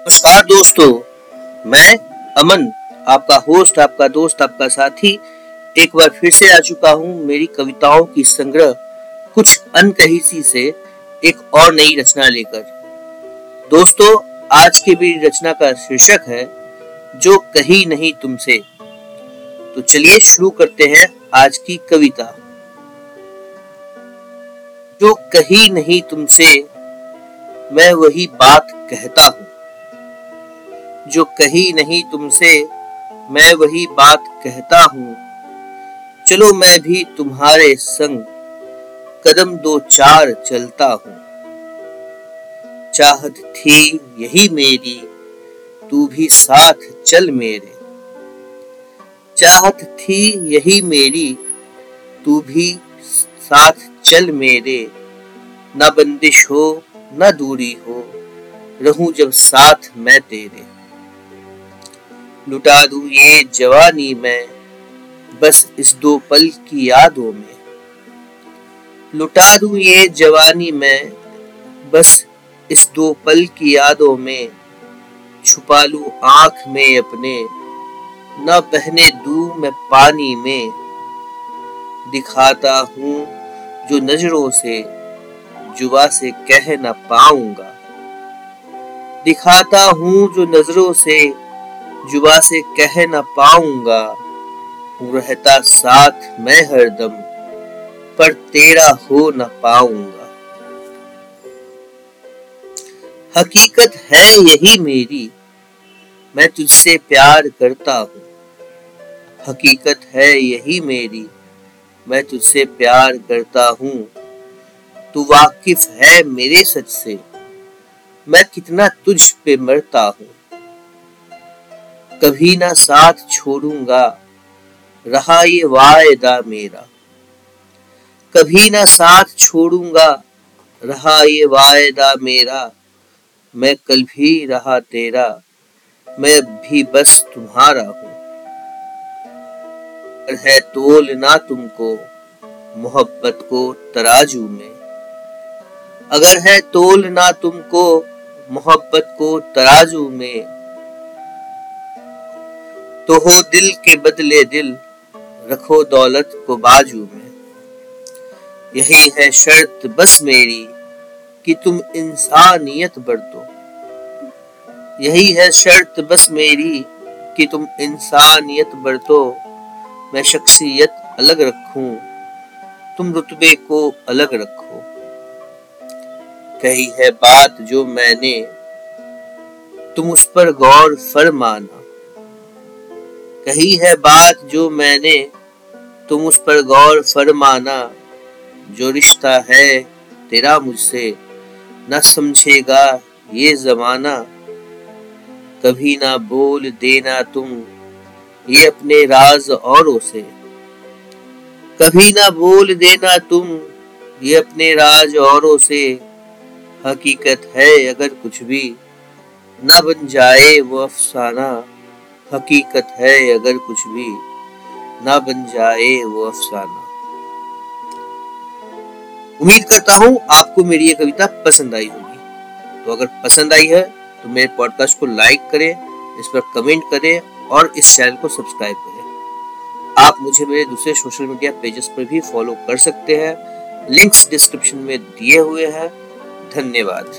नमस्कार दोस्तों, मैं अमन, आपका होस्ट आपका दोस्त, आपका साथी, एक बार फिर से आ चुका हूँ मेरी कविताओं की संग्रह, कुछ अनकही सी से एक और नई रचना लेकर। दोस्तों, आज की मेरी रचना का शीर्षक है, जो कही नहीं तुमसे। तो चलिए शुरू करते हैं आज की कविता। जो कही नहीं तुमसे, मैं वही बात कहता हूँ। जो कही नहीं तुमसे, मैं वही बात कहता हूँ। चलो मैं भी तुम्हारे संग कदम दो चार चलता हूँ। चाहत थी यही मेरी, तू भी साथ चल मेरे। चाहत थी यही मेरी, तू भी साथ चल मेरे। न बंदिश हो, न दूरी हो, रहूँ जब साथ मैं तेरे। लुटा दूँ ये जवानी में, बस इस दो पल की यादों में। लुटा दूँ ये जवानी में, बस इस दो पल की यादों में। छुपा लूँ आँख में अपने, न बहने दू मैं पानी में। दिखाता हूँ जो नज़रों से, जुबा से कह न पाऊँगा। दिखाता हूँ जो नज़रों से जुबा से कह न पाऊँगा। रहता साथ मैं हरदम पर तेरा हो न पाऊँगा। हकीकत है यही मेरी, मैं तुझसे प्यार करता हूँ। हकीकत है यही मेरी, मैं तुझसे प्यार करता हूँ। तू वाकिफ है मेरे सच से, मैं कितना तुझ पे मरता हूँ। कभी ना साथ छोड़ूँगा। रहा ये वायदा मेरा। कभी ना साथ छोड़ूँगा। रहा ये वायदा मेरा। मैं कल भी रहा तेरा। मैं भी बस तुम्हारा हूँ। है तोल ना तुमको। मोहब्बत को तराजू में। अगर है तोल ना तुमको। मोहब्बत को तराजू में। तो हो दिल के बदले दिल, रखो दौलत को बाजू में। यही है शर्त बस मेरी कि तुम इंसानियत बरतो। यही है शर्त बस मेरी कि तुम इंसानियत बरतो। मैं शख्सियत अलग रखूँ, तुम रुतबे को अलग रखो। कही है बात जो मैंने, तुम उस पर गौर फरमाना। कही है बात जो मैंने तुम उस पर गौर फरमाना, जो रिश्ता है तेरा मुझसे, न समझेगा ये जमाना। कभी ना बोल देना तुम ये अपने राज औरों से। कभी ना बोल देना तुम ये अपने राज औरों से। हकीकत है अगर कुछ भी न बन जाए वो अफसाना। हकीकत है अगर कुछ भी ना बन जाए वो अफसाना। उम्मीद करता हूँ आपको मेरी ये कविता पसंद आई होगी। तो अगर पसंद आई है तो मेरे पॉडकास्ट को लाइक करें, इस पर कमेंट करें और इस चैनल को सब्सक्राइब करें। आप मुझे मेरे दूसरे सोशल मीडिया पेजेस पर भी फॉलो कर सकते हैं। लिंक्स डिस्क्रिप्शन में दिए हुए हैं। धन्यवाद।